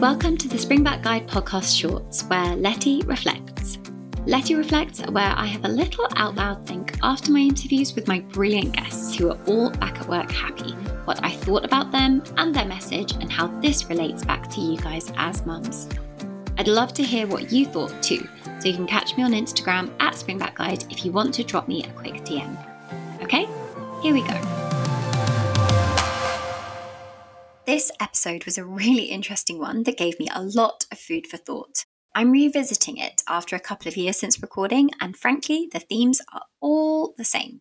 Welcome to the Springback Guide podcast shorts, where Letty reflects. Letty reflects, where I have a little out loud think after my interviews with my brilliant guests who are all back at work happy, what I thought about them and their message, and how this relates back to you guys as mums. I'd love to hear what you thought too, so you can catch me on Instagram at Springback Guide if you want to drop me a quick DM. Okay, here we go. This episode was a really interesting one that gave me a lot of food for thought. I'm revisiting it after a couple of years since recording, and frankly, the themes are all the same.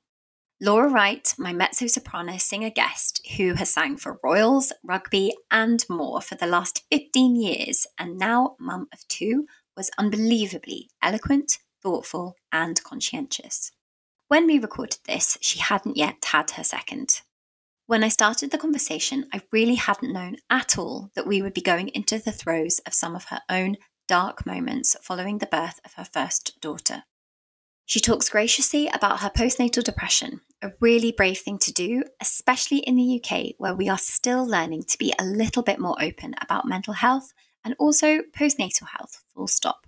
Laura Wright, my mezzo soprano singer guest, who has sang for Royals, rugby, and more for the last 15 years, and now mum of two, was unbelievably eloquent, thoughtful, and conscientious. When we recorded this, she hadn't yet had her second. When I started the conversation, I really hadn't known at all that we would be going into the throes of some of her own dark moments following the birth of her first daughter. She talks graciously about her postnatal depression, a really brave thing to do, especially in the UK, where we are still learning to be a little bit more open about mental health and also postnatal health, full stop.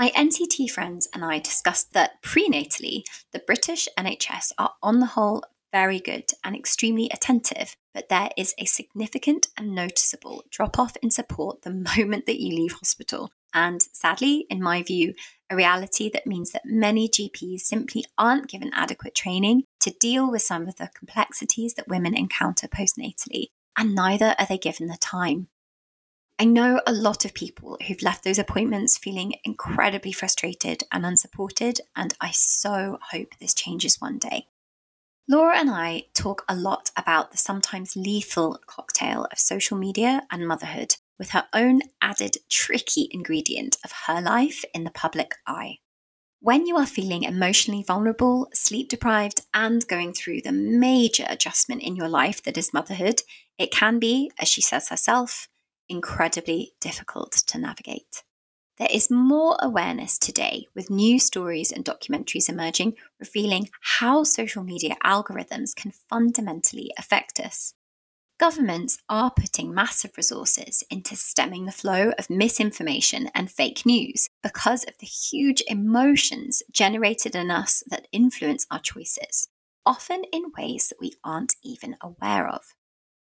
My NCT friends and I discussed that prenatally, the British NHS are on the whole very good and extremely attentive, but there is a significant and noticeable drop off in support the moment that you leave hospital. And sadly, in my view, a reality that means that many GPs simply aren't given adequate training to deal with some of the complexities that women encounter postnatally, and neither are they given the time. I know a lot of people who've left those appointments feeling incredibly frustrated and unsupported, and I so hope this changes one day. Laura and I talk a lot about the sometimes lethal cocktail of social media and motherhood, with her own added tricky ingredient of her life in the public eye. When you are feeling emotionally vulnerable, sleep deprived, and going through the major adjustment in your life that is motherhood, it can be, as she says herself, incredibly difficult to navigate. There is more awareness today with new stories and documentaries emerging revealing how social media algorithms can fundamentally affect us. Governments are putting massive resources into stemming the flow of misinformation and fake news because of the huge emotions generated in us that influence our choices, often in ways that we aren't even aware of.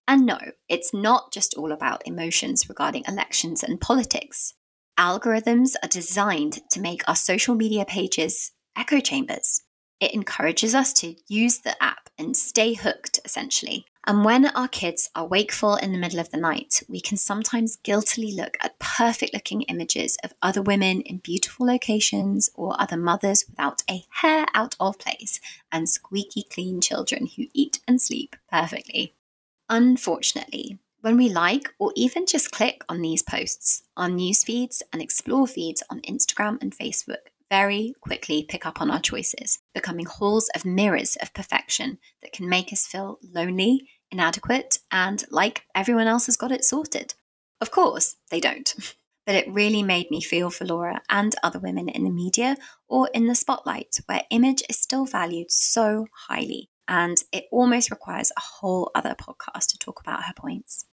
And no, it's not just all about emotions regarding elections and politics. Algorithms are designed to make our social media pages echo chambers. It encourages us to use the app and stay hooked, essentially. And when our kids are wakeful in the middle of the night, we can sometimes guiltily look at perfect looking images of other women in beautiful locations or other mothers without a hair out of place and squeaky clean children who eat and sleep perfectly. Unfortunately, when we like or even just click on these posts, our news feeds and explore feeds on Instagram and Facebook very quickly pick up on our choices, becoming halls of mirrors of perfection that can make us feel lonely, inadequate, and like everyone else has got it sorted. Of course, they don't. But it really made me feel for Laura and other women in the media or in the spotlight, where image is still valued so highly. And it almost requires a whole other podcast to talk about her points.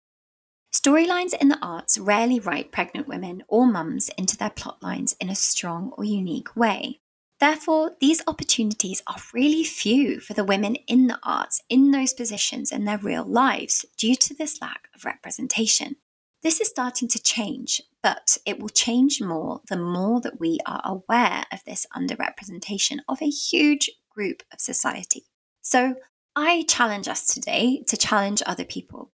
Storylines in the arts rarely write pregnant women or mums into their plotlines in a strong or unique way. Therefore, these opportunities are really few for the women in the arts in those positions in their real lives due to this lack of representation. This is starting to change, but it will change more the more that we are aware of this underrepresentation of a huge group of society. So, I challenge us today to challenge other people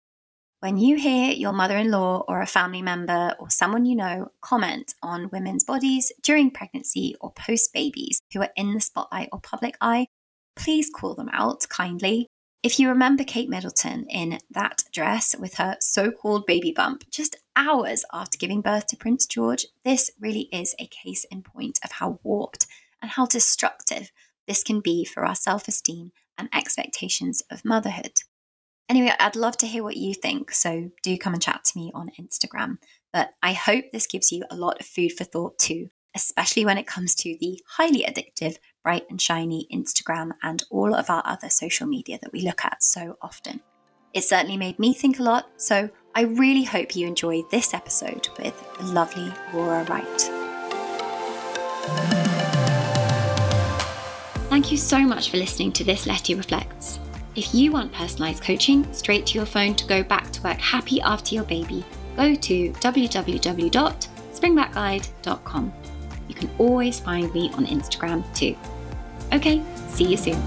when you hear your mother in law or a family member or someone you know comment on women's bodies during pregnancy or post babies who are in the spotlight or public eye, please call them out kindly. If you remember Kate Middleton in that dress with her so called baby bump just hours after giving birth to Prince George, this really is a case in point of how warped and how destructive this can be for our self esteem and expectations of motherhood. Anyway, I'd love to hear what you think, so do come and chat to me on Instagram. But I hope this gives you a lot of food for thought too, especially when it comes to the highly addictive, bright and shiny Instagram and all of our other social media that we look at so often. It certainly made me think a lot, so I really hope you enjoyed this episode with the lovely Laura Wright. Thank you so much for listening to this Letty Reflects. If you want personalised coaching straight to your phone to go back to work happy after your baby, go to www.springbackguide.com. You can always find me on Instagram too. Okay, see you soon.